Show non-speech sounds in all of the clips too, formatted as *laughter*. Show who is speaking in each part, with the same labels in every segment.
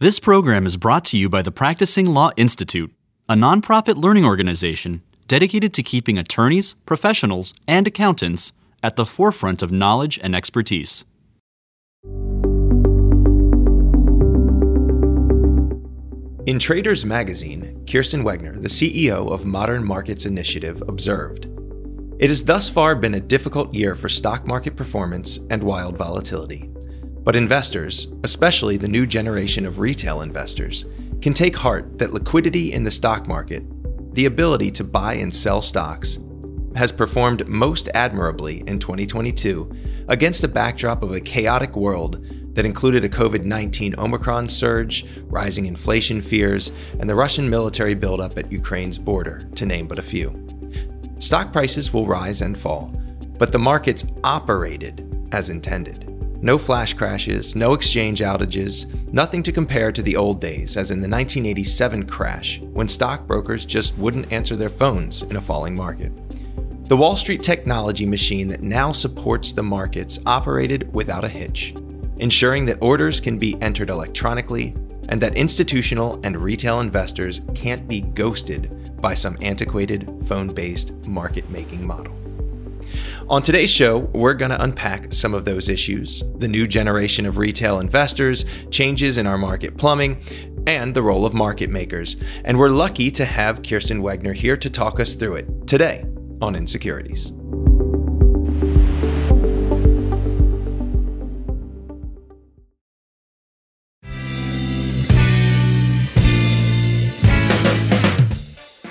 Speaker 1: This program is brought to you by the Practicing Law Institute, a nonprofit learning organization dedicated to keeping attorneys, professionals, and accountants at the forefront of knowledge and expertise.
Speaker 2: In Traders Magazine, Kirsten Wegner, the CEO of Modern Markets Initiative, observed It has thus far been a difficult year for stock market performance and wild volatility. But investors, especially the new generation of retail investors, can take heart that liquidity in the stock market, the ability to buy and sell stocks, has performed most admirably in 2022 against a backdrop of a chaotic world that included a COVID 19 Omicron surge, rising inflation fears, and the Russian military buildup at Ukraine's border, to name but a few. Stock prices will rise and fall, but the markets operated as intended. No flash crashes, no exchange outages, nothing to compare to the old days, as in the 1987 crash, when stockbrokers just wouldn't answer their phones in a falling market. The Wall Street technology machine that now supports the markets operated without a hitch, ensuring that orders can be entered electronically and that institutional and retail investors can't be ghosted by some antiquated phone based market making model. On today's show, we're going to unpack some of those issues the new generation of retail investors, changes in our market plumbing, and the role of market makers. And we're lucky to have Kirsten Wegner here to talk us through it today on Insecurities.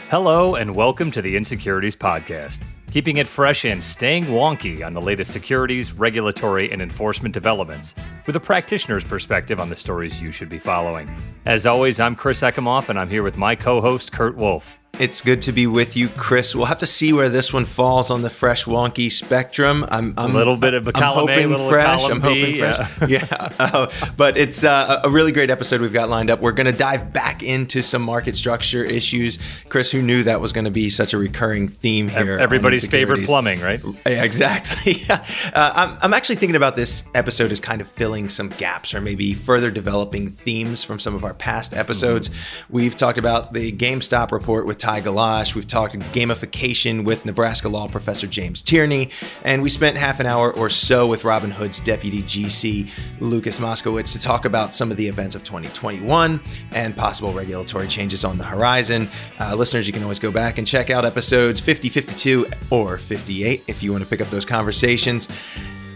Speaker 3: Hello, and welcome to the Insecurities Podcast, keeping it fresh and staying wonky on the latest securities, regulatory, and enforcement developments with a practitioner's perspective on the stories you should be following. As always, I'm Chris Ekimoff, and I'm here with my co host, Kurt Wolfe.
Speaker 2: It's good to be with you, Chris. We'll have to see where this one falls on the fresh wonky spectrum. I'm, I'm
Speaker 3: a little bit of a column
Speaker 2: I'm hoping
Speaker 3: A, little
Speaker 2: fresh.
Speaker 3: column
Speaker 2: I'm hoping
Speaker 3: B,
Speaker 2: fresh. Yeah, *laughs* yeah. Uh, but it's uh, a really great episode we've got lined up. We're going to dive back into some market structure issues. Chris, who knew that was going to be such a recurring theme here?
Speaker 3: Everybody's favorite plumbing, right?
Speaker 2: Yeah, exactly. *laughs* uh, I'm, I'm actually thinking about this episode as kind of filling some gaps or maybe further developing themes from some of our past episodes. Mm-hmm. We've talked about the GameStop report with Ty Gellasch. We've talked gamification with Nebraska law professor James Tierney, and we spent half an hour or so with Robinhood's deputy GC Lucas Moskowitz to talk about some of the events of 2021 and possible regulatory changes on the horizon. Uh, listeners, you can always go back and check out episodes 50, 52, or 58 if you want to pick up those conversations.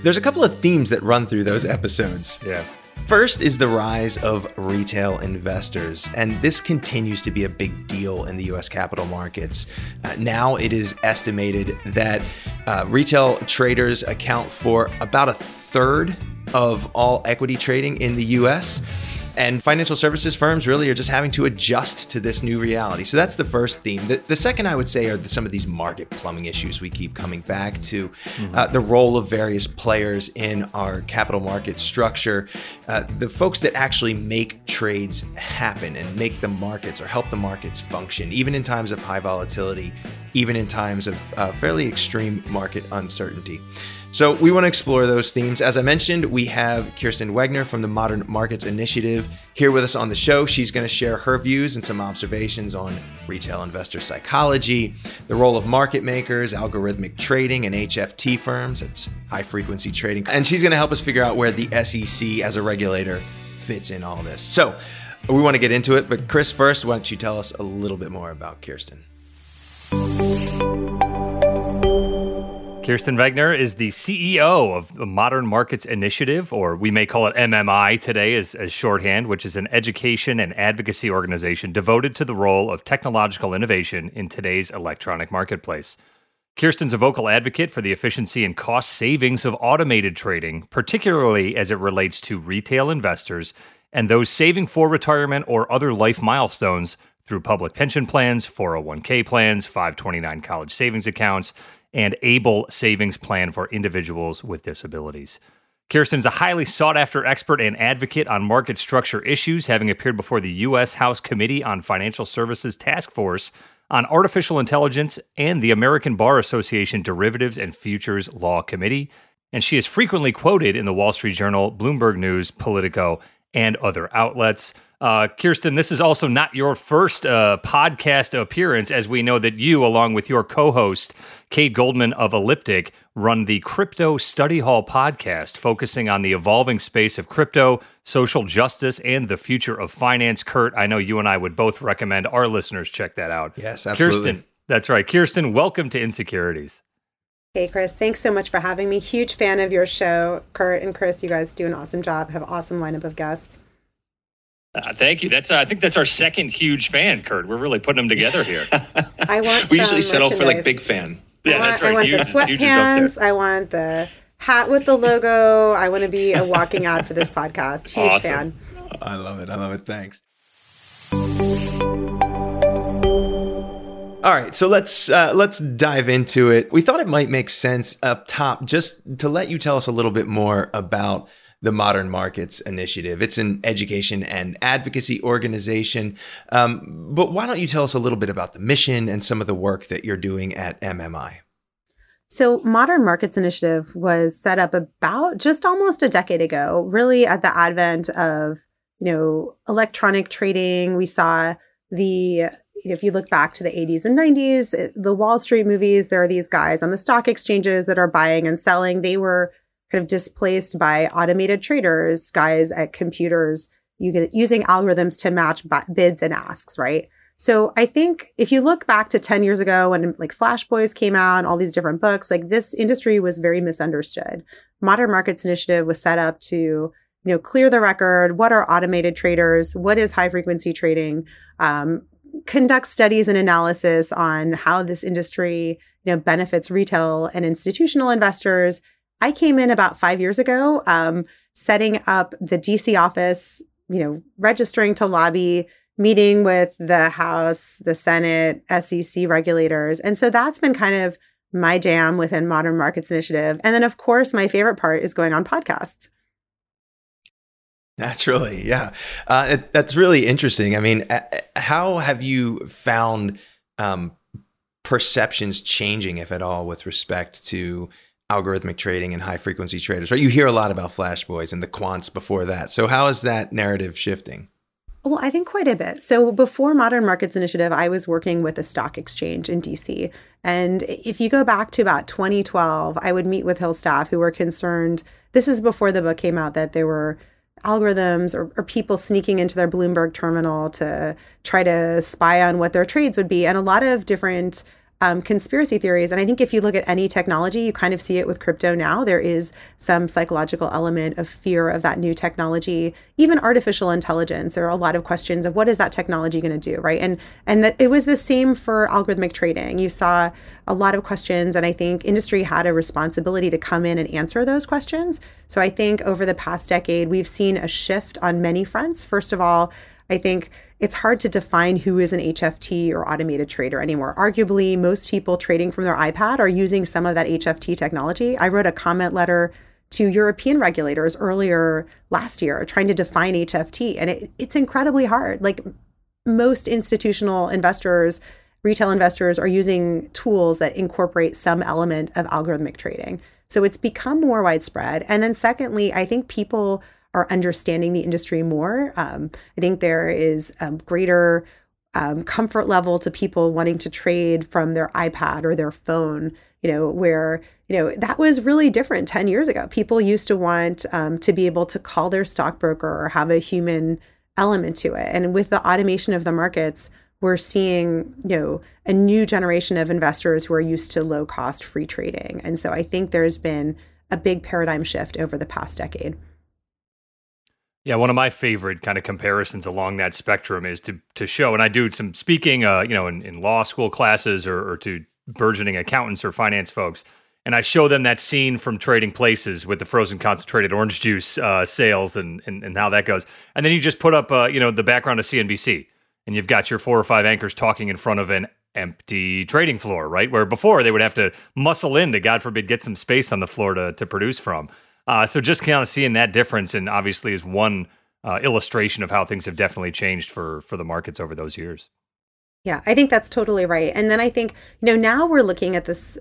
Speaker 2: There's a couple of themes that run through those episodes.
Speaker 3: Yeah.
Speaker 2: First is the rise of retail investors, and this continues to be a big deal in the US capital markets. Uh, now it is estimated that uh, retail traders account for about a third of all equity trading in the US. And financial services firms really are just having to adjust to this new reality. So that's the first theme. The, the second, I would say, are the, some of these market plumbing issues we keep coming back to. Mm-hmm. Uh, the role of various players in our capital market structure, uh, the folks that actually make trades happen and make the markets or help the markets function, even in times of high volatility, even in times of uh, fairly extreme market uncertainty. So, we want to explore those themes. As I mentioned, we have Kirsten Wegner from the Modern Markets Initiative here with us on the show. She's going to share her views and some observations on retail investor psychology, the role of market makers, algorithmic trading, and HFT firms. It's high frequency trading. And she's going to help us figure out where the SEC as a regulator fits in all this. So, we want to get into it, but Chris, first, why don't you tell us a little bit more about Kirsten?
Speaker 3: Kirsten Wegner is the CEO of the Modern Markets Initiative, or we may call it MMI today as, as, shorthand, which is an education and advocacy organization devoted to the role of technological innovation in today's electronic marketplace. Kirsten's a vocal advocate for the efficiency and cost savings of automated trading, particularly as it relates to retail investors and those saving for retirement or other life milestones through public pension plans, 401k plans, 529 college savings accounts, and ABLE savings plan for individuals with disabilities. Kirsten is a highly sought after expert and advocate on market structure issues, having appeared before the U.S. House Committee on Financial Services Task Force on Artificial Intelligence and the American Bar Association Derivatives and Futures Law Committee. And she is frequently quoted in the Wall Street Journal, Bloomberg News, Politico, and other outlets. Uh, Kirsten, this is also not your first uh, podcast appearance, as we know that you, along with your co host, Kate Goldman of Elliptic, run the Crypto Study Hall podcast, focusing on the evolving space of crypto, social justice, and the future of finance. Kurt, I know you and I would both recommend our listeners check that out.
Speaker 2: Yes, absolutely.
Speaker 3: Kirsten, that's right. Kirsten, welcome to Insecurities.
Speaker 4: Hey, Chris, thanks so much for having me. Huge fan of your show. Kurt and Chris, you guys do an awesome job, have awesome lineup of guests.
Speaker 3: Uh, thank you. That's uh, I think that's our second huge fan, Kurt. We're really putting them together *laughs* here.
Speaker 4: I want.
Speaker 2: we usually settle for like big fan.
Speaker 3: Yeah,
Speaker 4: I want,
Speaker 3: that's right.
Speaker 4: I want
Speaker 3: Huge-
Speaker 4: the
Speaker 3: huge is up
Speaker 4: sweatpants. I want the hat with the logo. I want to be a walking ad for this *laughs* podcast. Huge
Speaker 3: Awesome.
Speaker 4: fan.
Speaker 2: I love it. I love it. Thanks. All right, so let's uh, let's dive into it. We thought it might make sense up top just to let you tell us a little bit more about the Modern Markets Initiative. It's an education and advocacy organization, um, but why don't you tell us a little bit about the mission and some of the work that you're doing at MMI?
Speaker 4: So, Modern Markets Initiative was set up about just almost a decade ago, really at the advent of, you know, electronic trading. We saw the, if you look back to the 80s and 90s, it- the Wall Street movies, there are these guys on the stock exchanges that are buying and selling. They were kind of displaced by automated traders, guys at computers you get, using algorithms to match bi- bids and asks, right? So I think if you look back to 10 years ago when like Flash Boys came out, and all these different books, like this industry was very misunderstood. Modern Markets Initiative was set up to, you know, clear the record. What are automated traders? What is high frequency trading? Um, conduct studies and analysis on how this industry, you know, benefits retail and institutional investors. I came in about five years ago, um, setting up the DC office, you know, registering to lobby, meeting with the House, the Senate, SEC regulators. And so that's been kind of my jam within Modern Markets Initiative. And then, of course, my favorite part is going on podcasts.
Speaker 2: Naturally, yeah. Uh, it, that's really interesting. I mean, how have you found um, perceptions changing, if at all, with respect to algorithmic trading and high frequency traders? Right, you hear a lot about Flash Boys and the quants before that. So, how is that narrative shifting?
Speaker 4: Well, I think quite a bit. So before Modern Markets Initiative, I was working with a stock exchange in DC. And if you go back to about 2012, I would meet with Hill staff who were concerned. This is before the book came out that there were algorithms or, or people sneaking into their Bloomberg terminal to try to spy on what their trades would be, and a lot of different um, conspiracy theories. And I think if you look at any technology, you kind of see it with crypto now. There is some psychological element of fear of that new technology, even artificial intelligence. There are a lot of questions of what is that technology going to do, right? And and that it was the same for algorithmic trading. You saw a lot of questions, and I think industry had a responsibility to come in and answer those questions. So I think over the past decade, we've seen a shift on many fronts. First of all, I think it's hard to define who is an HFT or automated trader anymore. Arguably, most people trading from their iPad are using some of that HFT technology. I wrote a comment letter to European regulators earlier last year trying to define HFT, and it, it's incredibly hard. Like most institutional investors, retail investors are using tools that incorporate some element of algorithmic trading. So it's become more widespread. And then, secondly, I think people are understanding the industry more. Um, I think there is um, greater um, comfort level to people wanting to trade from their iPad or their phone. You know, where you know that was really different ten years ago. People used to want um, to be able to call their stockbroker or have a human element to it. And with the automation of the markets, we're seeing you know a new generation of investors who are used to low cost free trading. And so I think there's been a big paradigm shift over the past decade.
Speaker 3: Yeah, one of my favorite kind of comparisons along that spectrum is to to show, and I do some speaking, uh, you know, in, in law school classes or, or to burgeoning accountants or finance folks, and I show them that scene from Trading Places with the frozen concentrated orange juice uh, sales and, and and how that goes, and then you just put up, uh, you know, the background of CNBC, and you've got your four or five anchors talking in front of an empty trading floor, right? Where before they would have to muscle in to, God forbid, get some space on the floor to to produce from. Uh, so just kind of seeing that difference, and obviously is one uh, illustration of how things have definitely changed for for the markets over those years.
Speaker 4: Yeah, I think that's totally right. And then I think you know now we're looking at this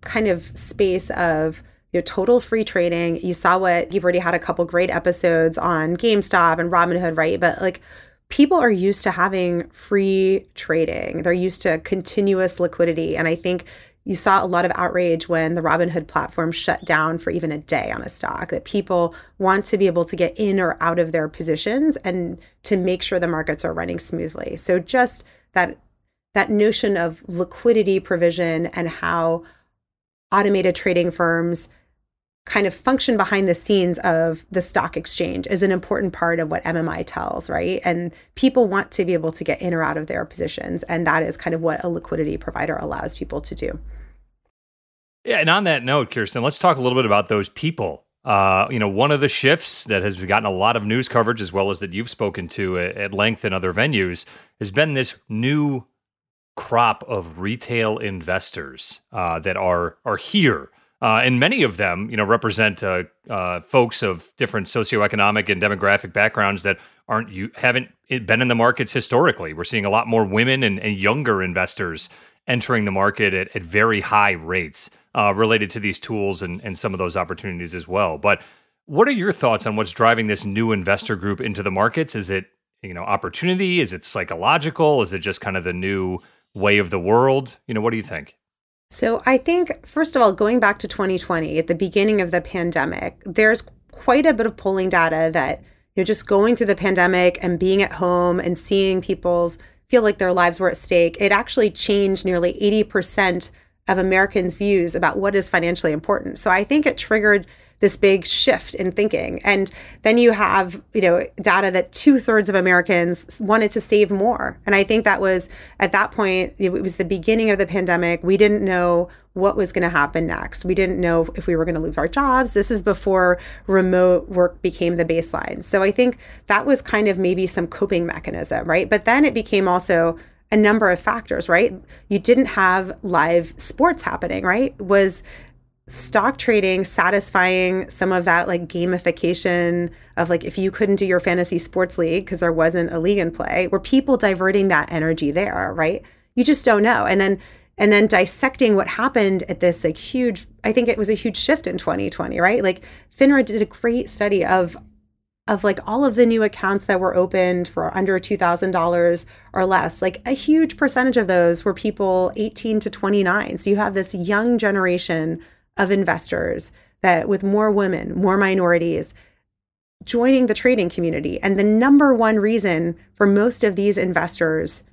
Speaker 4: kind of space of you know total free trading. You saw what you've already had a couple great episodes on GameStop and Robinhood, right? But like people are used to having free trading. They're used to continuous liquidity. And I think you saw a lot of outrage when the Robinhood platform shut down for even a day on a stock, that people want to be able to get in or out of their positions and to make sure the markets are running smoothly. So just that that notion of liquidity provision and how automated trading firms kind of function behind the scenes of the stock exchange is an important part of what MMI tells, right? And people want to be able to get in or out of their positions. And that is kind of what a liquidity provider allows people to do.
Speaker 3: Yeah, and on that note, Kirsten, let's talk a little bit about those people. Uh, you know, one of the shifts that has gotten a lot of news coverage, as well as that you've spoken to at length in other venues, has been this new crop of retail investors uh, that are are here uh, and many of them, you know, represent uh, uh, folks of different socioeconomic and demographic backgrounds that aren't you haven't been in the markets historically. We're seeing a lot more women and, and younger investors entering the market at, at very high rates uh, related to these tools and, and some of those opportunities as well. But what are your thoughts on what's driving this new investor group into the markets? Is it you know opportunity? Is it psychological? Is it just kind of the new way of the world? You know, what do you think?
Speaker 4: So I think, first of all, going back to 2020, at the beginning of the pandemic, there's quite a bit of polling data that, you know, just going through the pandemic and being at home and seeing people's feel like their lives were at stake, it actually changed nearly 80% of Americans' views about what is financially important. So I think it triggered this big shift in thinking. And then you have, you know, data that two thirds of Americans wanted to save more. And I think that was at that point, it was the beginning of the pandemic. We didn't know what was going to happen next. We didn't know if we were going to lose our jobs. This is before remote work became the baseline. So I think that was kind of maybe some coping mechanism, right? But then it became also a number of factors, right? You didn't have live sports happening, right? Was stock trading satisfying some of that like gamification of like if you couldn't do your fantasy sports league because there wasn't a league in play were people diverting that energy there right you just don't know and then and then dissecting what happened at this like huge i think it was a huge shift in 2020 right like finra did a great study of of like all of the new accounts that were opened for under $2000 or less like a huge percentage of those were people 18 to 29 so you have this young generation of investors that with more women, more minorities joining the trading community. And the number one reason for most of these investors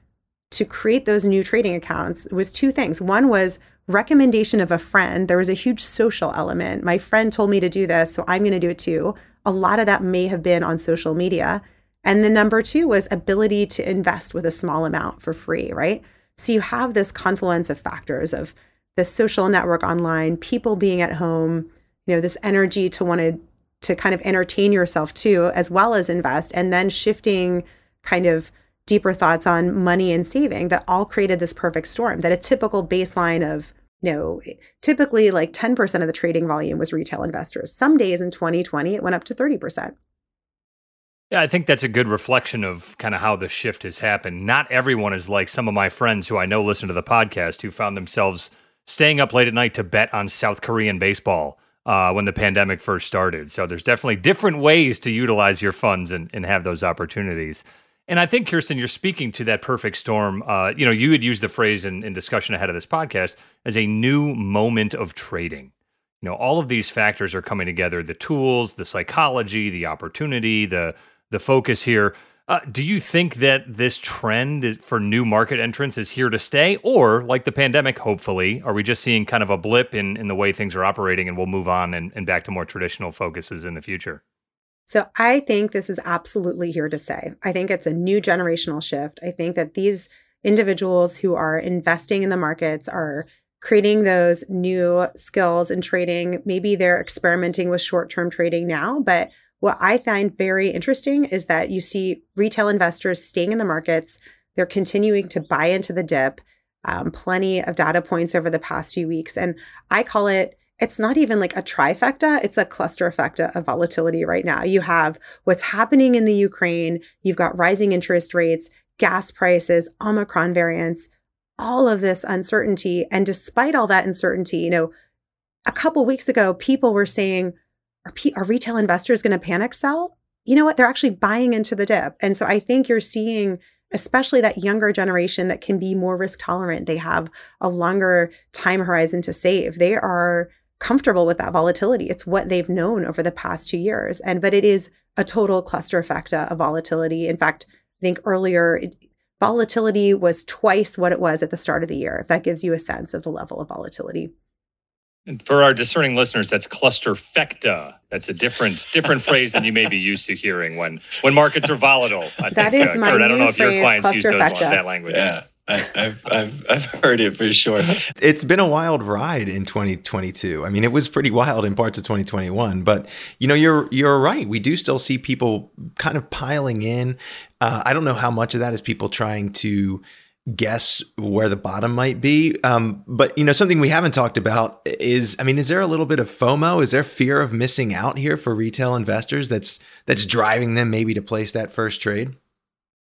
Speaker 4: to create those new trading accounts was two things. One was recommendation of a friend. There was a huge social element. My friend told me to do this, so I'm going to do it too. A lot of that may have been on social media. And the number two was ability to invest with a small amount for free, right? So you have this confluence of factors of the social network online, people being at home, you know, this energy to want to to kind of entertain yourself too, as well as invest, and then shifting kind of deeper thoughts on money and saving that all created this perfect storm. That a typical baseline of know, typically like 10% of the trading volume was retail investors. Some days in 2020, it went up to 30%.
Speaker 3: Yeah, I think that's a good reflection of kind of how the shift has happened. Not everyone is like some of my friends who I know listen to the podcast who found themselves staying up late at night to bet on South Korean baseball uh, when the pandemic first started. So there's definitely different ways to utilize your funds and, and have those opportunities. And I think, Kirsten, you're speaking to that perfect storm. Uh, you know, you had used the phrase in, in discussion ahead of this podcast as a new moment of trading. You know, all of these factors are coming together: the tools, the psychology, the opportunity, the the focus here. Uh, do you think that this trend is, for new market entrants is here to stay, or like the pandemic, hopefully, are we just seeing kind of a blip in, in the way things are operating and we'll move on and, and back to more traditional focuses in the future?
Speaker 4: So I think this is absolutely here to stay. I think it's a new generational shift. I think that these individuals who are investing in the markets are creating those new skills in trading. Maybe they're experimenting with short term trading now, but what I find very interesting is that you see retail investors staying in the markets. They're continuing to buy into the dip. Um, plenty of data points over the past few weeks. And I call it, it's not even like a trifecta, it's a cluster effect of volatility right now. You have what's happening in the Ukraine, you've got rising interest rates, gas prices, Omicron variants, all of this uncertainty. And despite all that uncertainty, you know, a couple weeks ago, people were saying, are, P- are retail investors going to panic sell? you know what? They're actually buying into the dip. And so I think you're seeing especially that younger generation that can be more risk tolerant. They have a longer time horizon to save. They are comfortable with that volatility. It's what they've known over the past two years. And but it is a total cluster effect of volatility. In fact, I think earlier it, volatility was twice what it was at the start of the year. If that gives you a sense of the level of volatility.
Speaker 3: And for our discerning listeners, that's clusterfecta. That's a different different *laughs* phrase than you may be used to hearing when when markets are volatile.
Speaker 4: I that think, is uh, my Kurt,
Speaker 3: I don't know if
Speaker 4: your
Speaker 3: clients use those, that language.
Speaker 5: Yeah. I, have I've I've heard it for sure.
Speaker 2: It's been a wild ride in 2022. I mean, it was pretty wild in parts of 2021, but you know, you're you're right. We do still see people kind of piling in. Uh, I don't know how much of that is people trying to guess where the bottom might be. Um, but you know, something we haven't talked about is, I mean, is there a little bit of FOMO? Is there fear of missing out here for retail investors that's that's driving them maybe to place that first trade?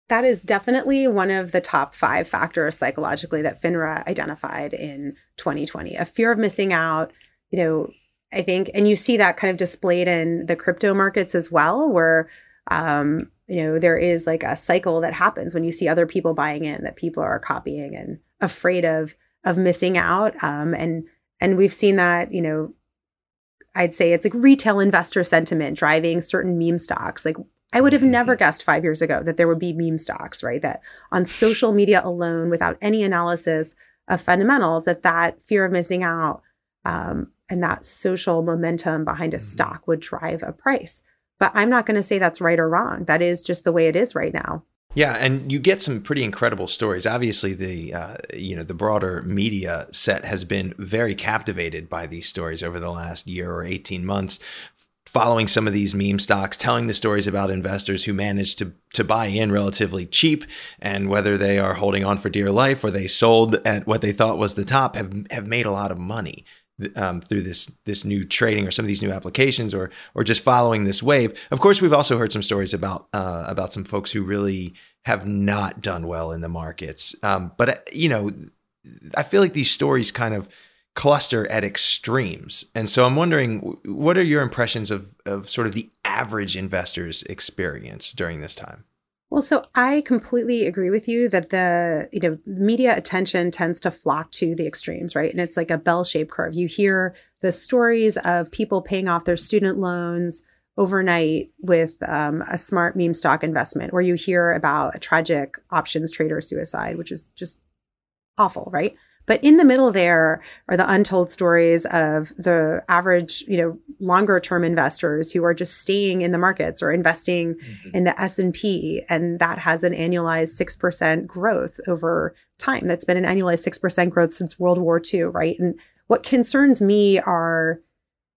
Speaker 4: That is definitely one of the top five factors psychologically that FINRA identified in 2020. A fear of missing out, you know, I think, and you see that kind of displayed in the crypto markets as well, where um, you know there is like a cycle that happens when you see other people buying in that people are copying and afraid of of missing out um, and and we've seen that you know i'd say it's like retail investor sentiment driving certain meme stocks like i would have mm-hmm. never guessed five years ago that there would be meme stocks right that on social media alone without any analysis of fundamentals that that fear of missing out um, and that social momentum behind a mm-hmm. stock would drive a price but I'm not going to say that's right or wrong. That is just the way it is right now.
Speaker 2: Yeah, and you get some pretty incredible stories. Obviously, the uh, you know the broader media set has been very captivated by these stories over the last year or eighteen months, following some of these meme stocks, telling the stories about investors who managed to to buy in relatively cheap, and whether they are holding on for dear life or they sold at what they thought was the top, have have made a lot of money um, through this this new trading or some of these new applications or or just following this wave. Of course, we've also heard some stories about uh, about some folks who really have not done well in the markets. Um, but uh, you know, I feel like these stories kind of cluster at extremes, and so I'm wondering, what are your impressions of of sort of the average investor's experience during this time?
Speaker 4: Well, so I completely agree with you that the, you know, media attention tends to flock to the extremes, right? And it's like a bell-shaped curve. You hear the stories of people paying off their student loans overnight with um, a smart meme stock investment, or you hear about a tragic options trader suicide, which is just awful, right? But in the middle there are the untold stories of the average, you know, longer term investors who are just staying in the markets or investing mm-hmm. in the S&P and that has an annualized 6% growth over time. That's been an annualized 6% growth since World War II, right? And what concerns me are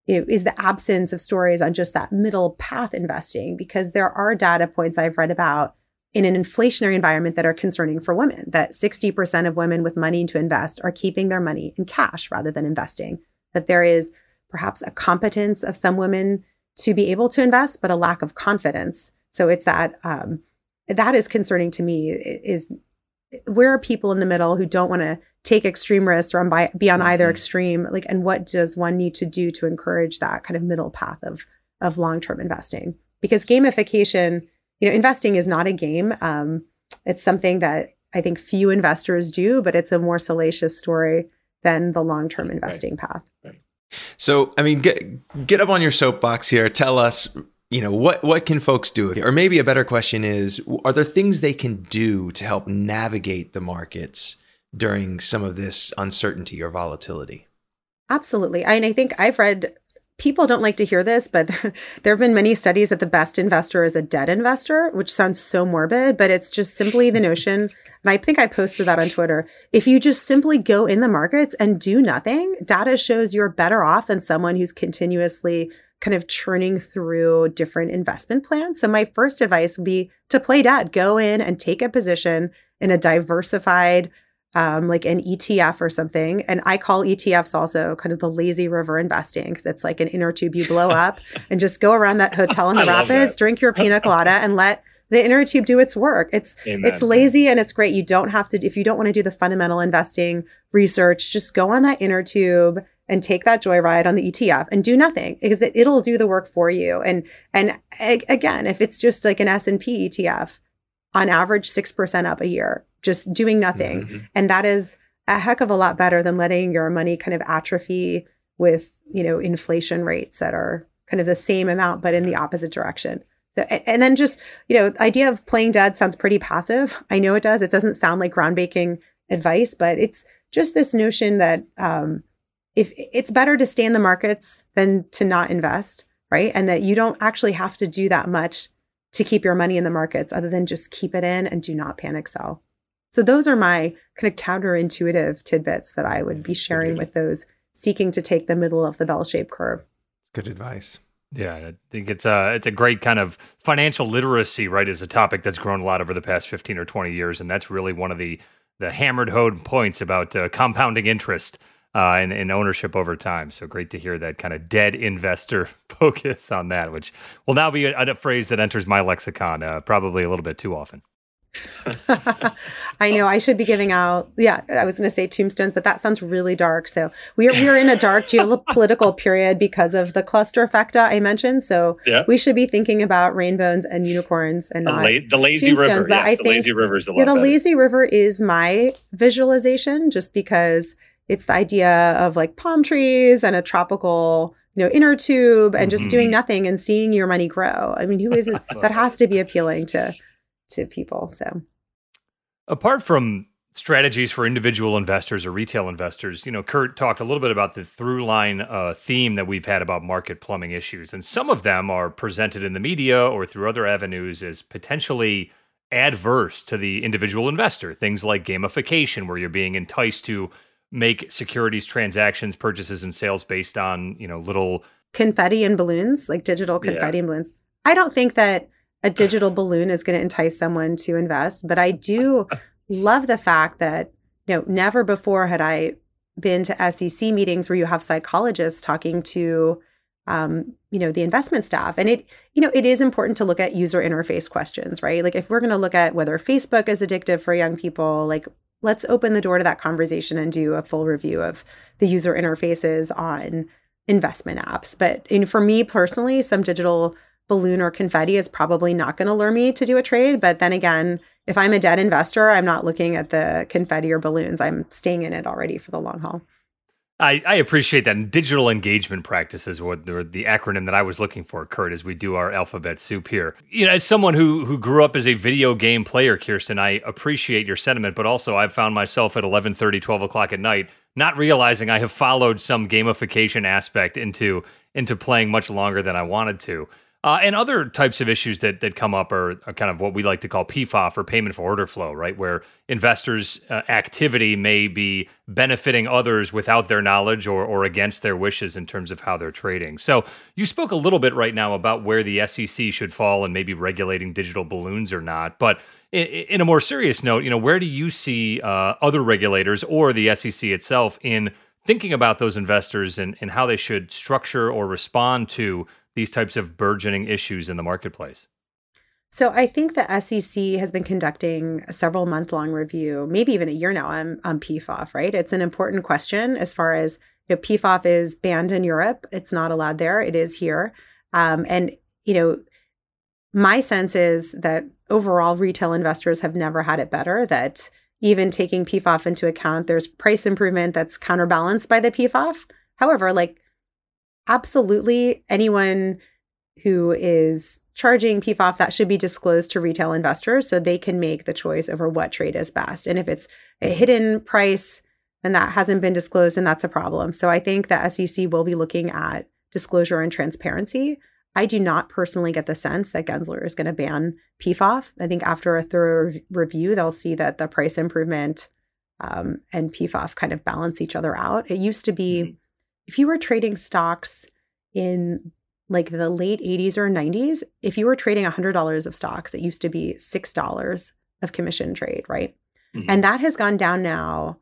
Speaker 4: you know, is the absence of stories on just that middle path investing because there are data points I've read about in an inflationary environment that are concerning for women that 60% of women with money to invest are keeping their money in cash rather than investing that there is perhaps a competence of some women to be able to invest but a lack of confidence. So it's that um, that is concerning to me is where are people in the middle who don't want to take extreme risks or by, be on mm-hmm. either extreme? Like and what does one need to do to encourage that kind of middle path of of long-term investing? Because gamification you know, investing is not a game. Um, it's something that I think few investors do, but it's a more salacious story than the long term investing right. path. Right.
Speaker 2: So, I mean, get get up on your soapbox here. Tell us, you know, what what can folks do? Or maybe a better question is, are there things they can do to help navigate the markets during some of this uncertainty or volatility?
Speaker 4: Absolutely. I, and I think I've read people don't like to hear this, but *laughs* there have been many studies that the best investor is a debt investor, which sounds so morbid, but it's just simply the notion. And I think I posted that on Twitter. If you just simply go in the markets and do nothing, data shows you're better off than someone who's continuously kind of churning through different investment plans. So my first advice would be to play dead, go in and take a position in a diversified um, like an ETF or something. And I call ETFs also kind of the lazy river investing because it's like an inner tube you blow up *laughs* and just go around that hotel in the rapids, drink your pina colada, and let the inner tube do its work. It's Amen. it's lazy and it's great. You don't have to if you don't want to do the fundamental investing research, just go on that inner tube and take that joyride on the ETF and do nothing because it, will do the work for you. And and again, if it's just like an S and P ETF, on average six percent up a year, just doing nothing, mm-hmm. and that is a heck of a lot better than letting your money kind of atrophy with you know inflation rates that are kind of the same amount but in the opposite direction. So, and then just you know, idea of playing dead sounds pretty passive. *laughs* I know it does. It doesn't sound like groundbreaking advice, but it's just this notion that um, if it's better to stay in the markets than to not invest, right? And that you don't actually have to do that much to keep your money in the markets other than just keep it in and do not panic sell. So those are my kind of counterintuitive tidbits that I would be sharing with those seeking to take the middle of the bell-shaped curve.
Speaker 2: Good advice.
Speaker 3: Yeah, I think it's a it's a great kind of financial literacy, right? Is a topic that's grown a lot over the past fifteen or twenty years, and that's really one of the the hammered home points about uh, compounding interest uh, and, and, ownership over time. So great to hear that kind of dead investor *laughs* focus on that, which will now be a, a phrase that enters my lexicon uh, probably a little bit too often. *laughs*
Speaker 4: I know I should be giving out. Yeah, I was going to say tombstones, but that sounds really dark. So we are we are in a dark *laughs* geopolitical period because of the cluster effecta I mentioned. So yeah. we should be thinking about rainbows and unicorns and not
Speaker 3: la- the lazy river. But I the think lazy river is a
Speaker 4: lot. Yeah, the
Speaker 3: better.
Speaker 4: lazy river is my visualization, just because it's the idea of like palm trees and a tropical you know inner tube and just mm-hmm. doing nothing and seeing your money grow. I mean, who isn't *laughs* that has to be appealing to to people. So,
Speaker 3: apart from strategies for individual investors or retail investors, you know, Kurt talked a little bit about the through line uh, theme that we've had about market plumbing issues, and some of them are presented in the media or through other avenues as potentially adverse to the individual investor. Things like gamification, where you're being enticed to make securities transactions, purchases, and sales based on you know little
Speaker 4: confetti and balloons, like digital confetti yeah. and balloons. I don't think that a digital balloon is going to entice someone to invest. But I do *laughs* love the fact that, you know, never before had I been to SEC meetings where you have psychologists talking to, um, you know, the investment staff. And it, you know, it is important to look at user interface questions, right? Like if we're going to look at whether Facebook is addictive for young people, like let's open the door to that conversation and do a full review of the user interfaces on investment apps. But for me personally, some digital balloon or confetti is probably not going to lure me to do a trade. But then again, if I'm a dead investor, I'm not looking at the confetti or balloons. I'm staying in it already for the long haul.
Speaker 3: I, I appreciate that. And digital engagement practices were the, the acronym that I was looking for, Kurt, as we do our alphabet soup here. You know, as someone who who grew up as a video game player, Kirsten, I appreciate your sentiment, but also I've found myself at 11 30, 12 o'clock at night, not realizing I have followed some gamification aspect into into playing much longer than I wanted to. Uh, and other types of issues that that come up are, are, kind of what we like to call PFOF or payment for order flow, right? Where investors' uh, activity may be benefiting others without their knowledge or or against their wishes in terms of how they're trading. So you spoke a little bit right now about where the SEC should fall and maybe regulating digital balloons or not, but in, a more serious note, you know, where do you see uh, other regulators or the SEC itself in thinking about those investors and, and how they should structure or respond to these types of burgeoning issues in the marketplace?
Speaker 4: So I think the SEC has been conducting a several month long review, maybe even a year now on, on PFOF, right? It's an important question as far as you know, PFOF is banned in Europe. It's not allowed there. It is here. Um, and, you know, my sense is that overall retail investors have never had it better, that even taking PFOF into account, there's price improvement that's counterbalanced by the PFOF. However, like absolutely anyone who is charging PFOF that should be disclosed to retail investors so they can make the choice over what trade is best. And if it's a hidden price and that hasn't been disclosed, and that's a problem. So I think the SEC will be looking at disclosure and transparency. I do not personally get the sense that Gensler is going to ban PFOF. I think after a thorough review, they'll see that the price improvement um, and PFOF kind of balance each other out. It used to be mm-hmm if you were trading stocks in like the late 80s or 90s, if you were trading $100 of stocks, it used to be $6 of commission trade, right? Mm-hmm. And that has gone down now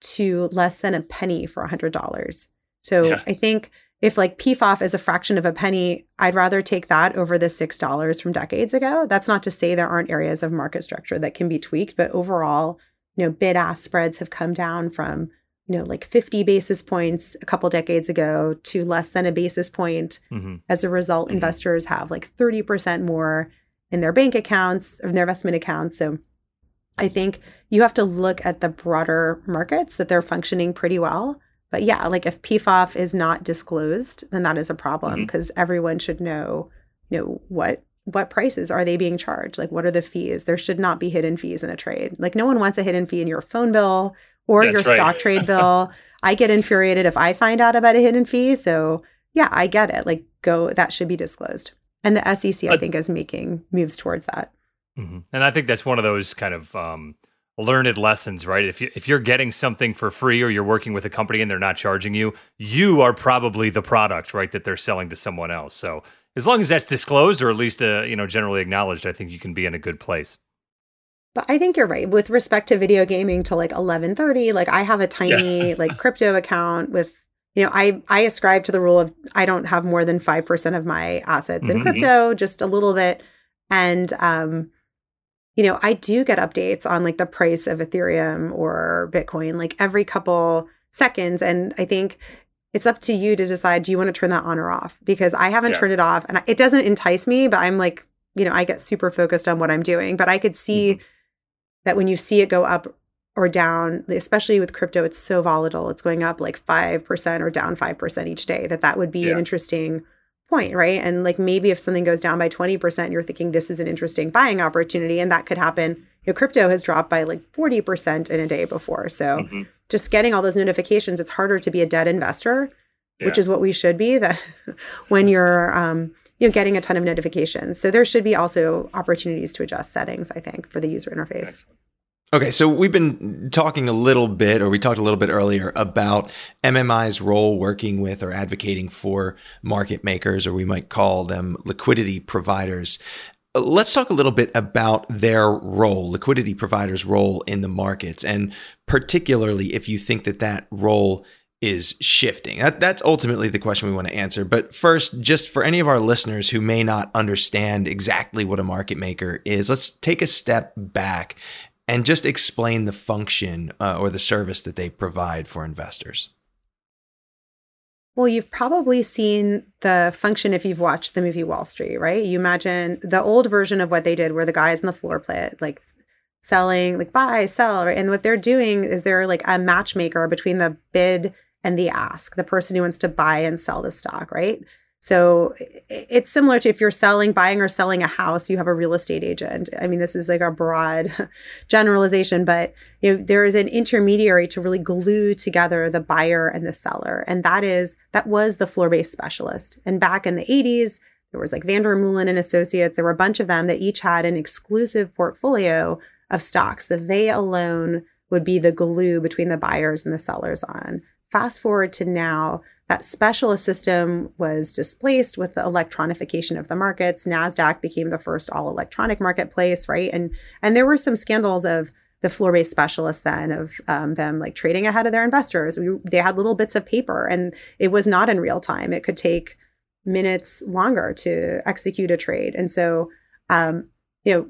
Speaker 4: to less than a penny for $100. So yeah. I think if like PFOF is a fraction of a penny, I'd rather take that over the $6 from decades ago. That's not to say there aren't areas of market structure that can be tweaked, but overall, you know, bid ask spreads have come down from you know, like 50 basis points a couple decades ago to less than a basis point.
Speaker 3: Mhm.
Speaker 4: As a result,
Speaker 3: Mhm.
Speaker 4: investors have like 30% more in their bank accounts, in their investment accounts. So I think you have to look at the broader markets that they're functioning pretty well. But yeah, like if PFOF is not disclosed, then that is a problem because everyone should know, you know, what what prices are they being charged? Like what are the fees? There should not be hidden fees in a trade. Like no one wants a hidden fee in your phone bill or
Speaker 3: That's
Speaker 4: your
Speaker 3: right.
Speaker 4: stock trade *laughs* bill. I get infuriated if I find out about a hidden fee. So yeah, I get it. Like go that should be disclosed. And the SEC I think is making moves towards that.
Speaker 3: Mhm. And I think that's one of those kind of um, learned lessons, right? If you if you're getting something for free or you're working with a company and they're not charging you, you are probably the product, right, that they're selling to someone else. So as long as that's disclosed or at least uh, you know generally acknowledged, I think you can be in a good place.
Speaker 4: But I think you're right with respect to video gaming to like 1130. Like I have a tiny *laughs* like crypto account with, you know, I I ascribe to the rule of I don't have more than five percent of my assets in
Speaker 3: Mhm.
Speaker 4: crypto, just a little bit, and um, you know, I do get updates on like the price of Ethereum or Bitcoin like every couple seconds, and I think it's up to you to decide do you want to turn that on or off because I haven't
Speaker 3: Yeah.
Speaker 4: turned it off and it doesn't entice me, but I'm like, you know, I get super focused on what I'm doing, but I could see that when you see it go up or down, especially with crypto, it's so volatile. It's going up like 5% or down 5% each day, that that would be
Speaker 3: Yeah.
Speaker 4: an interesting point, right? And like maybe if something goes down by 20%, you're thinking this is an interesting buying opportunity. And that could happen. You know, crypto has dropped by like 40% in a day before. So
Speaker 5: Mhm.
Speaker 4: just getting all those notifications, it's harder to be a dead investor, which is what we should be that *laughs* when you're um, you know getting a ton of notifications. So there should be also opportunities to adjust settings, I think, for the user interface.
Speaker 5: Excellent.
Speaker 2: Okay, so we've been talking a little bit, or we talked a little bit earlier about MMI's role working with or advocating for market makers, or we might call them liquidity providers. Uh, Let's talk a little bit about their role, liquidity providers' role in the markets, and particularly if you think that that role is shifting. That, that's ultimately the question we want to answer. But first, just for any of our listeners who may not understand exactly what a market maker is, let's take a step back and just explain the function uh, or the service that they provide for investors.
Speaker 4: Well, you've probably seen the function if you've watched the movie Wall Street, right? You imagine the old version of what they did where the guys in the floor play it, like selling, like buy, sell, right? And what they're doing is they're like a matchmaker between the bid and the ask, the person who wants to buy and sell the stock, right? So it's similar to if you're selling, buying or selling a house, you have a real estate agent. I mean, this is like a broad *laughs* generalization, but you know, there is an intermediary to really glue together the buyer and the seller. And that is, that was the floor-based specialist. And back in the 80s, there was like Van der Moolen and Associates. There were a bunch of them that each had an exclusive portfolio of stocks that they alone would be the glue between the buyers and the sellers on. Fast forward to now, that specialist system was displaced with the electronification of the markets. Nasdaq became the first all electronic marketplace, right? And and there were some scandals of the floor-based specialists then of um, them like trading ahead of their investors. We, they had little bits of paper, and it was not in real time. It could take minutes longer to execute a trade, and so um, you know,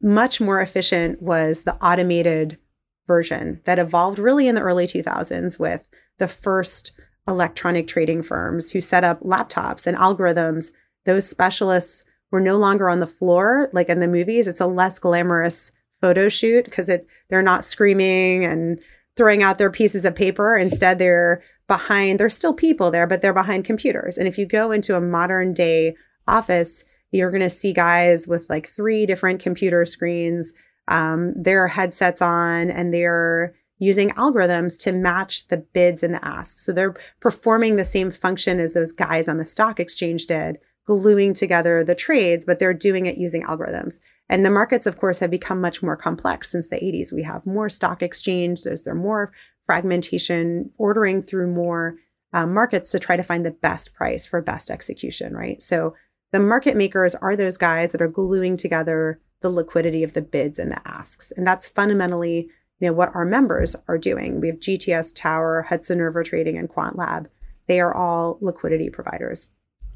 Speaker 4: much more efficient was the automated version that evolved really in the early 2000s with the first electronic trading firms who set up laptops and algorithms. Those specialists were no longer on the floor like in the movies. It's a less glamorous photo shoot because they're not screaming and throwing out their pieces of paper. Instead, they're behind, there's still people there, but they're behind computers. And if you go into a modern day office, you're going to see guys with like three different computer screens, um, their headsets on, and they're using algorithms to match the bids and the asks. So they're performing the same function as those guys on the stock exchange did, gluing together the trades, but they're doing it using algorithms. And the markets, of course, have become much more complex since the 80s. We have more stock exchange, there's there more fragmentation, ordering through more um, markets to try to find the best price for best execution, right? So the market makers are those guys that are gluing together the liquidity of the bids and the asks. And that's fundamentally you know what our members are doing. We have GTS Tower, Hudson River Trading, and Quantlab. They are all liquidity providers.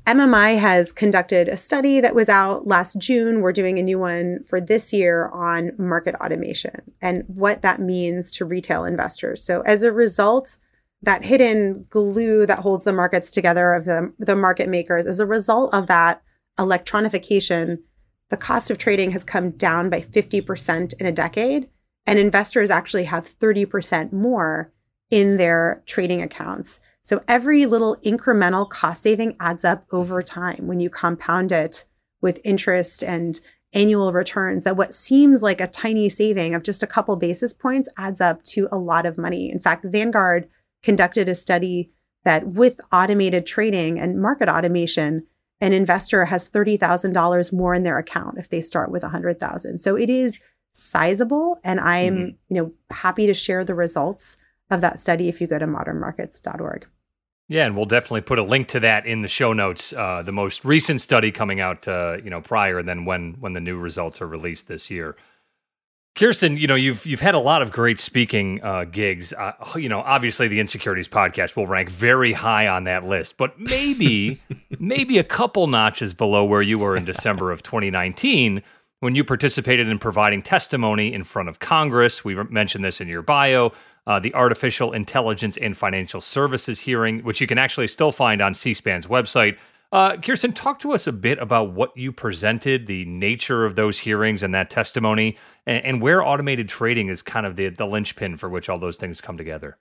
Speaker 4: MMI has conducted a study that was out last June. We're doing a new one for this year on market automation and what that means to retail investors. So, as a result, that hidden glue that holds the markets together of the, the market makers, as a result of that electronification, the cost of trading has come down by 50% in a decade. And investors actually have 30% more in their trading accounts. So every little incremental cost saving adds up over time when you compound it with interest and annual returns that what seems like a tiny saving of just a couple basis points adds up to a lot of money. In fact, Vanguard conducted a study that with automated trading and market automation, an investor has $30,000 more in their account if they start with 100,000. So it is sizable and I'm, mm-hmm. you know, happy to share the results of that study if you go to modernmarkets.org.
Speaker 3: Yeah, and we'll definitely put a link to that in the show notes. Uh, the most recent study coming out, uh, you know, prior than when when the new results are released this year. Kirsten, you know, you've you've had a lot of great speaking uh, gigs. Uh, you know, obviously the Insecurities podcast will rank very high on that list, but maybe *laughs* maybe a couple notches below where you were in December of 2019 when you participated in providing testimony in front of Congress. We mentioned this in your bio uh, the Artificial Intelligence and Financial Services hearing, which you can actually still find on C SPAN's website. Uh, Kirsten, talk to us a bit about what you presented, the nature of those hearings and that testimony, and, and where automated trading is kind of the, the linchpin for which all those things come together.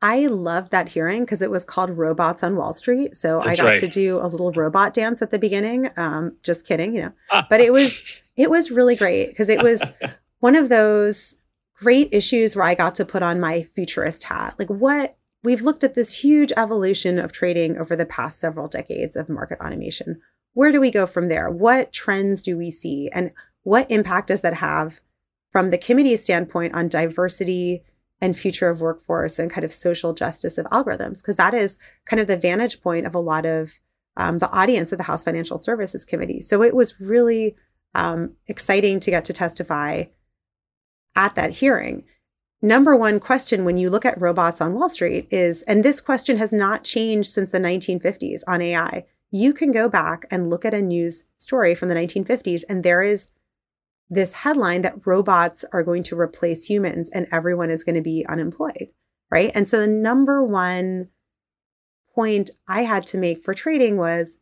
Speaker 4: I loved that hearing because it was called Robots on Wall Street. So That's I got right. to do a little robot dance at the beginning. Um, just kidding, you know. But it was it was really great because it was *laughs* one of those great issues where I got to put on my futurist hat. Like, what we've looked at this huge evolution of trading over the past several decades of market automation. Where do we go from there? What trends do we see? And what impact does that have from the committee's standpoint on diversity and future of workforce and kind of social justice of algorithms? Because that is kind of the vantage point of a lot of um, the audience of the House Financial Services Committee. So it was really um, exciting to get to testify at that hearing. Number one question when you look at robots on Wall Street is, and this question has not changed since the 1950s on AI. You can go back and look at a news story from the 1950s, and there is this headline that robots are going to replace humans and everyone is going to be unemployed, right? And so the number one point I had to make for trading was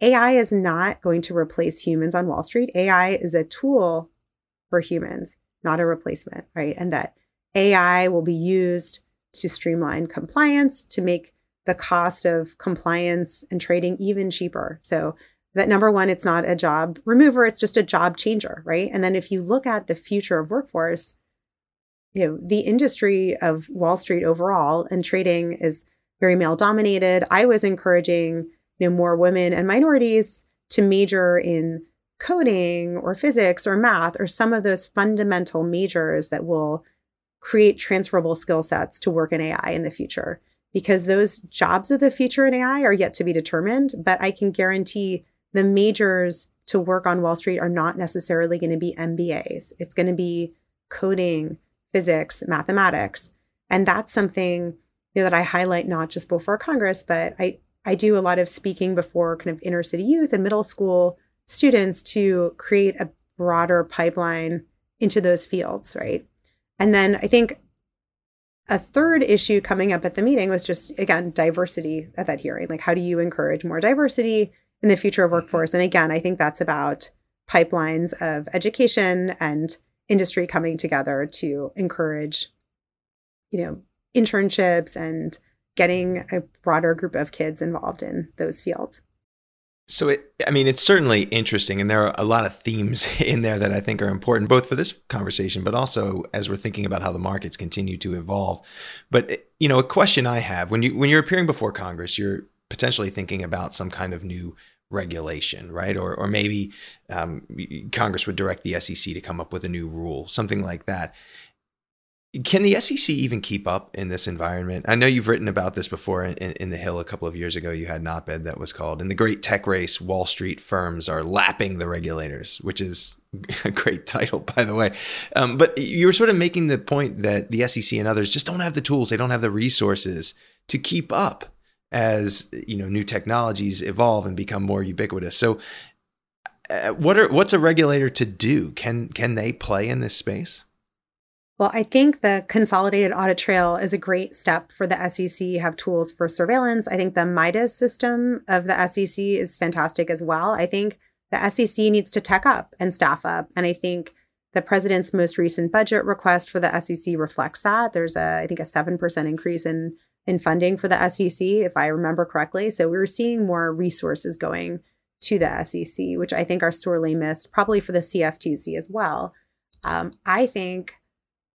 Speaker 4: AI is not going to replace humans on Wall Street. AI is a tool for humans not a replacement, right? And that AI will be used to streamline compliance, to make the cost of compliance and trading even cheaper. So, that number one, it's not a job remover, it's just a job changer, right? And then if you look at the future of workforce, you know, the industry of Wall Street overall and trading is very male dominated. I was encouraging, you know, more women and minorities to major in coding or physics or math or some of those fundamental majors that will create transferable skill sets to work in AI in the future. Because those jobs of the future in AI are yet to be determined, but I can guarantee the majors to work on Wall Street are not necessarily going to be MBAs. It's going to be coding, physics, mathematics. And that's something you know, that I highlight not just before Congress, but I, I do a lot of speaking before kind of inner city youth and middle school students to create a broader pipeline into those fields, right? And then I think a third issue coming up at the meeting was just, again, diversity at that hearing. Like, how do you encourage more diversity in the future of mm-hmm. workforce? And again, I think that's about pipelines of education and industry coming together to encourage, you know, internships and getting a broader group of kids involved in those fields.
Speaker 2: So it, I mean, it's certainly interesting, and there are a lot of themes *laughs* in there that I think are important, both for this conversation, but also as we're thinking about how the markets continue to evolve. But you know, a question I have when you when you're appearing before Congress, you're potentially thinking about some kind of new regulation, right? Or or maybe um, Congress would direct the SEC to come up with a new rule, something like that. Can the SEC even keep up in this environment? I know you've written about this before in, in, The Hill a couple of years ago. You had an op ed that was called In the Great Tech Race, Wall Street Firms Are Lapping the Regulators, which is *laughs* a great title, by the way. Um, but you were sort of making the point that the SEC and others just don't have the tools, they don't have the resources to keep up. as you know new technologies evolve and become more ubiquitous. So, uh, what are what's a regulator to do? Can can they play in this space?
Speaker 4: Well, I think the consolidated audit trail is a great step for the SEC have tools for surveillance. I think the MIDAS system of the SEC is fantastic as well. I think the SEC needs to tech up and staff up. And I think the president's most recent budget request for the SEC reflects that. There's a, I think, a 7% increase in, in funding for the SEC, if I remember correctly. So we are seeing more resources going to the SEC, which I think are sorely missed, probably for the CFTC as well. Um, I think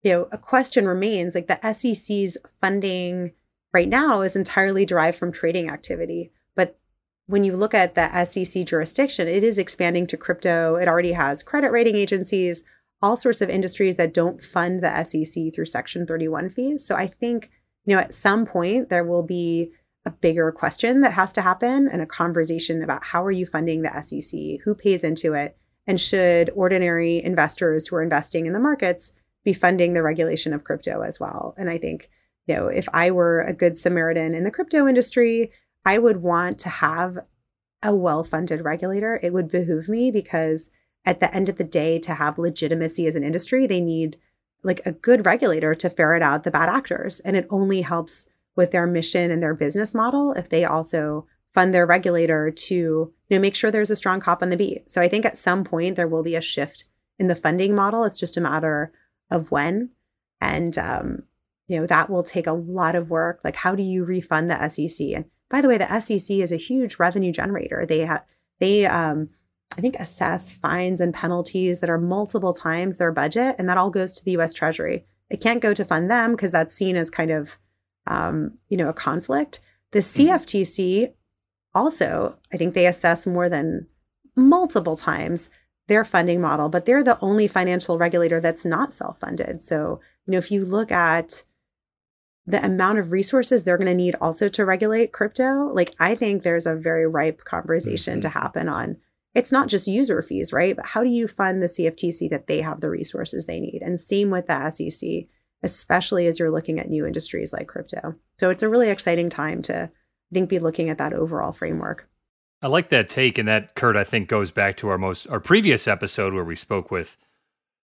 Speaker 4: you know, a question remains like the SEC's funding right now is entirely derived from trading activity. But when you look at the SEC jurisdiction, it is expanding to crypto. It already has credit rating agencies, all sorts of industries that don't fund the SEC through Section 31 fees. So I think, you know, at some point there will be a bigger question that has to happen and a conversation about how are you funding the SEC, who pays into it, and should ordinary investors who are investing in the markets be funding the regulation of crypto as well. And I think, you know, if I were a good Samaritan in the crypto industry, I would want to have a well funded regulator. It would behoove me because at the end of the day, to have legitimacy as an industry, they need like a good regulator to ferret out the bad actors. And it only helps with their mission and their business model if they also fund their regulator to you know make sure there's a strong cop on the beat. So I think at some point there will be a shift in the funding model. It's just a matter of when. And, um, you know, that will take a lot of work. Like, how do you refund the SEC? And by the way, the SEC is a huge revenue generator. They have, they, um, I think, assess fines and penalties that are multiple times their budget, and that all goes to the US Treasury. It can't go to fund them because that's seen as kind of, um, you know, a conflict. The CFTC mm-hmm. also, I think they assess more than multiple times their funding model, but they're the only financial regulator that's not self funded. So, you know, if you look at the amount of resources they're going to need also to regulate crypto, like I think there's a very ripe conversation mm-hmm. to happen on it's not just user fees, right? But how do you fund the CFTC that they have the resources they need? And same with the SEC, especially as you're looking at new industries like crypto. So it's a really exciting time to I think be looking at that overall framework.
Speaker 3: I like that take, and that Kurt, I think, goes back to our most our previous episode where we spoke with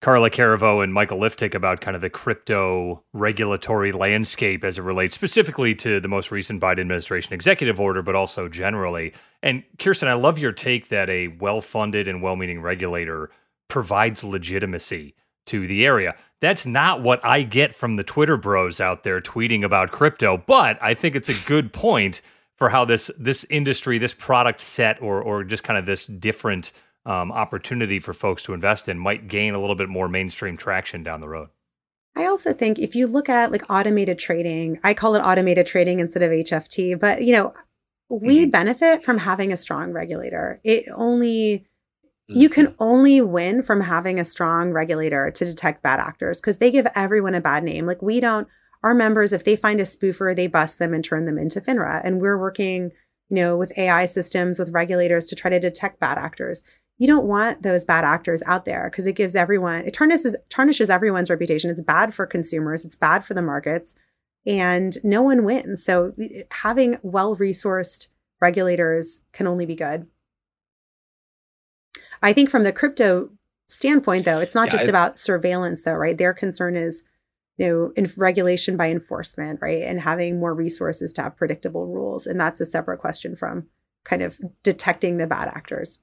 Speaker 3: Carla Caraveau and Michael Liftik about kind of the crypto regulatory landscape as it relates specifically to the most recent Biden administration executive order, but also generally. And Kirsten, I love your take that a well-funded and well-meaning regulator provides legitimacy to the area. That's not what I get from the Twitter bros out there tweeting about crypto, but I think it's a good point for how this this industry, this product set, or or just kind of this different um, opportunity for folks to invest in might gain a little bit more mainstream traction down the road.
Speaker 4: I also think if you look at like automated trading, I call it automated trading instead of HFT, but you know, we mm-hmm. benefit from having a strong regulator. It only you can mm-hmm. only win from having a strong regulator to detect bad actors because they give everyone a bad name. Like we don't our members, if they find a spoofer, they bust them and turn them into FINRA. And we're working, you know, with AI systems, with regulators to try to detect bad actors. You don't want those bad actors out there because it gives everyone, it tarnishes, tarnishes everyone's reputation. It's bad for consumers, it's bad for the markets, and no one wins. So having well resourced regulators can only be good. I think from the crypto standpoint, though, it's not yeah, just I, about surveillance, though, right? Their concern is you know, in regulation by enforcement, right? And having more resources to have predictable rules. And that's a separate question from kind of detecting the bad actors.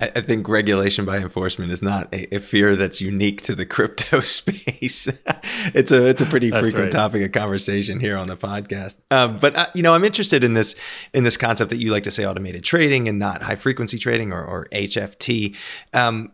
Speaker 2: I think regulation by enforcement is not a, a, fear that's unique to the crypto *laughs* space. it's a it's a pretty frequent right. topic of conversation here on the podcast. Um, but uh, you know, I'm interested in this in this concept that you like to say automated trading and not high frequency trading or, or HFT. Um,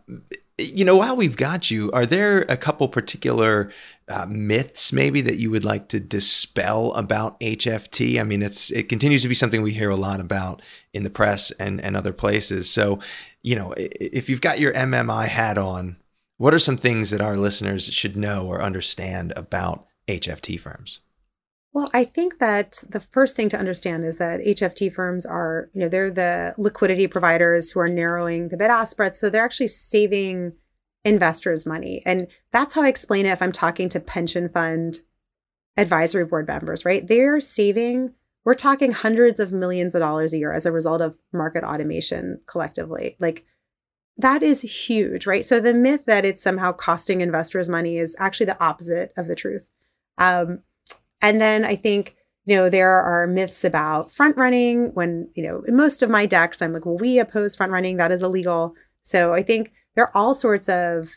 Speaker 2: you know, while we've got you, are there a couple particular uh, myths maybe that you would like to dispel about HFT? I mean, it's it continues to be something we hear a lot about in the press and and other places. So, you know, if you've got your MMI hat on, what are some things that our listeners should know or understand about HFT firms?
Speaker 4: Well, I think that the first thing to understand is that HFT firms are, you know, they're the liquidity providers who are narrowing the bid ask spread. So they're actually saving investors money. And that's how I explain it if I'm talking to pension fund advisory board members, right? They're saving, we're talking hundreds of millions of dollars a year as a result of market automation collectively. Like that is huge, right? So the myth that it's somehow costing investors money is actually the opposite of the truth. Um, and then I think, you know, there are myths about front running when, you know, in most of my decks, I'm like, well, we oppose front running. That is illegal. So I think there are all sorts of,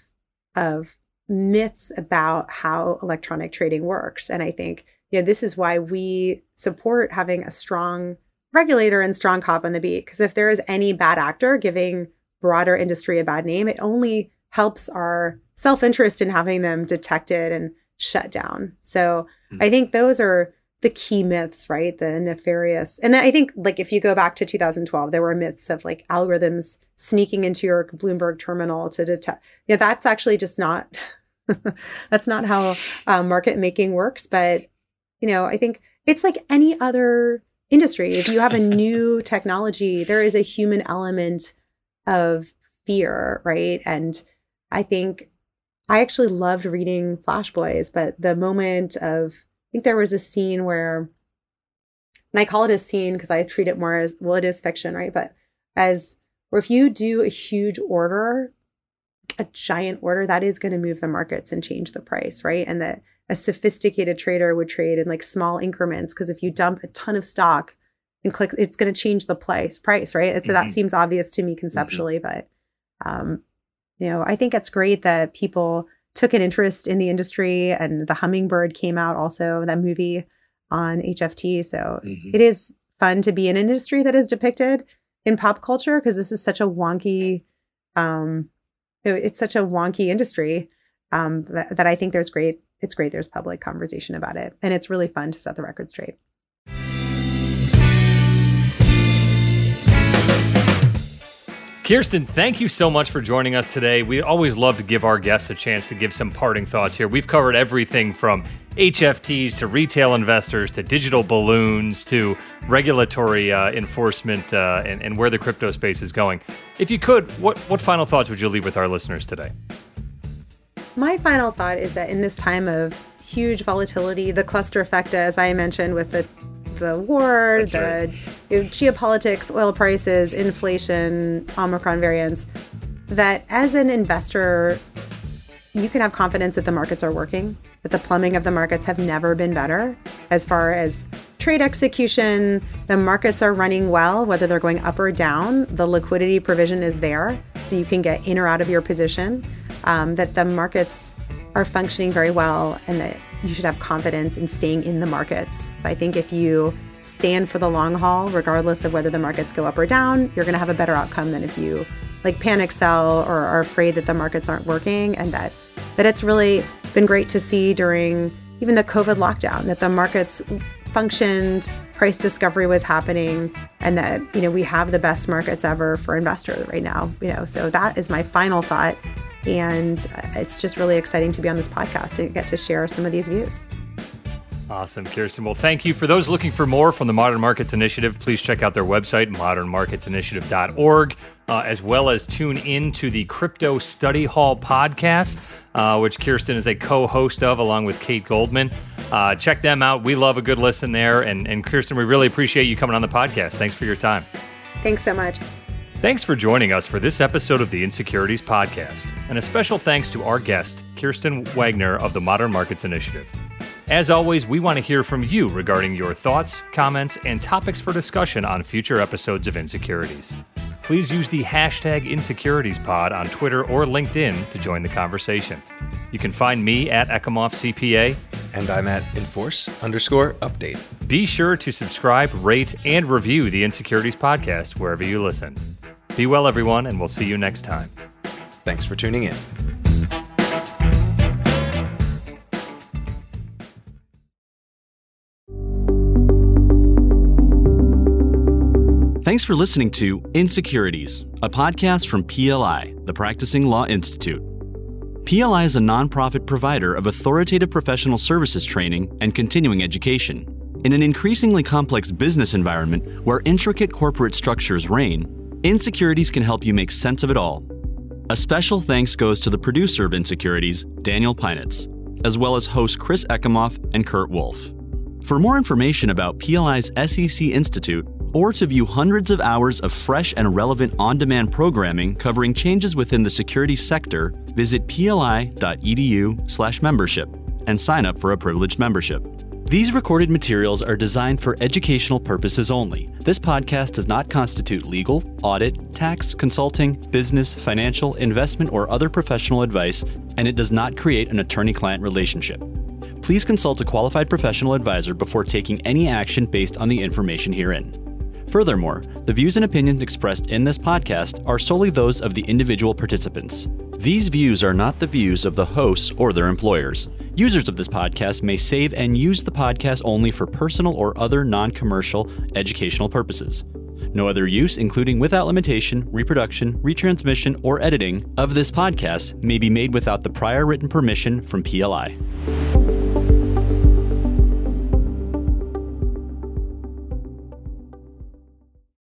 Speaker 4: of myths about how electronic trading works. And I think, you know, this is why we support having a strong regulator and strong cop on the beat. Because if there is any bad actor giving broader industry a bad name, it only helps our self interest in having them detected and shut down. So mm-hmm. I think those are the key myths, right? The nefarious. And then I think like if you go back to 2012, there were myths of like algorithms sneaking into your Bloomberg terminal to detect. Yeah, that's actually just not *laughs* that's not how uh, market making works. But you know, I think it's like any other industry. If you have a *laughs* new technology, there is a human element of fear, right? And I think I actually loved reading Flash Boys, but the moment of, I think there was a scene where, and I call it a scene because I treat it more as, well, it is fiction, right? But as, where if you do a huge order, a giant order, that is going to move the markets and change the price, right? And that a sophisticated trader would trade in like small increments because if you dump a ton of stock and click, it's going to change the price, price, right? And so mm-hmm. that seems obvious to me mm-hmm. conceptually, mm-hmm. but um, you know, I think it's great that people took an interest in the industry and the hummingbird came out also that movie on hft so mm-hmm. it is fun to be in an industry that is depicted in pop culture because this is such a wonky um it's such a wonky industry um that, that i think there's great it's great there's public conversation about it. And it's really fun to set the record straight
Speaker 3: Kirsten, thank you so much for joining us today. We always love to give our guests a chance to give some parting thoughts here. We've covered everything from HFTs to retail investors to digital balloons to regulatory uh, enforcement uh, and, and where the crypto space is going. If you could, what, what final thoughts would you leave with our listeners today?
Speaker 4: My final thought is that in this time of huge volatility, the cluster effect, as I mentioned, with the the war, That's the right. you know, geopolitics, oil prices, inflation, Omicron variants, that as an investor, you can have confidence that the markets are working, that the plumbing of the markets have never been better as far as trade execution. The markets are running well, whether they're going up or down. The liquidity provision is there, so you can get in or out of your position. Um, that the markets are functioning very well, and that you should have confidence in staying in the markets. So I think if you stand for the long haul, regardless of whether the markets go up or down, you're going to have a better outcome than if you like panic sell or are afraid that the markets aren't working and that that it's really been great to see during even the COVID lockdown that the markets functioned, price discovery was happening, and that you know we have the best markets ever for investors right now. You know, so that is my final thought and it's just really exciting to be on this podcast and get to share some of these views.
Speaker 3: Awesome, Kirsten. Well, thank you. For those looking for more from the Modern Markets Initiative, please check out their website, modernmarketsinitiative.org, uh, as well as tune in to the Crypto Study Hall podcast, uh, which Kirsten is a co host of along with Kate Goldman. Uh, check them out. We love a good listen there. And, and Kirsten, we really appreciate you coming on the podcast. Thanks for your time.
Speaker 4: Thanks so much.
Speaker 3: Thanks for joining us for this episode of the Insecurities Podcast, and a special thanks to our guest, Kirsten Wegner of the Modern Markets Initiative. As always, we want to hear from you regarding your thoughts, comments, and topics for discussion on future episodes of Insecurities. Please use the hashtag InsecuritiesPod on Twitter or LinkedIn to join the conversation. You can find me at Ekimoff CPA.
Speaker 2: And I'm at Enforce underscore update.
Speaker 3: Be sure to subscribe, rate, and review the Insecurities Podcast wherever you listen. Be well, everyone, and we'll see you next time.
Speaker 2: Thanks for tuning in.
Speaker 1: Thanks for listening to Insecurities, a podcast from PLI, the Practicing Law Institute. PLI is a nonprofit provider of authoritative professional services training and continuing education. In an increasingly complex business environment where intricate corporate structures reign, Insecurities can help you make sense of it all. A special thanks goes to the producer of Insecurities, Daniel Pinitz. as well as hosts Chris Ekimoff and Kurt Wolfe. For more information about PLI's SEC Institute, or to view hundreds of hours of fresh and relevant on demand programming covering changes within the security sector, visit pli.edu/slash membership and sign up for a privileged membership. These recorded materials are designed for educational purposes only. This podcast does not constitute legal, audit, tax, consulting, business, financial, investment, or other professional advice, and it does not create an attorney client relationship. Please consult a qualified professional advisor before taking any action based on the information herein. Furthermore, the views and opinions expressed in this podcast are solely those of the individual participants. These views are not the views of the hosts or their employers. Users of this podcast may save and use the podcast only for personal or other non commercial educational purposes. No other use, including without limitation, reproduction, retransmission, or editing of this podcast, may be made without the prior written permission from PLI.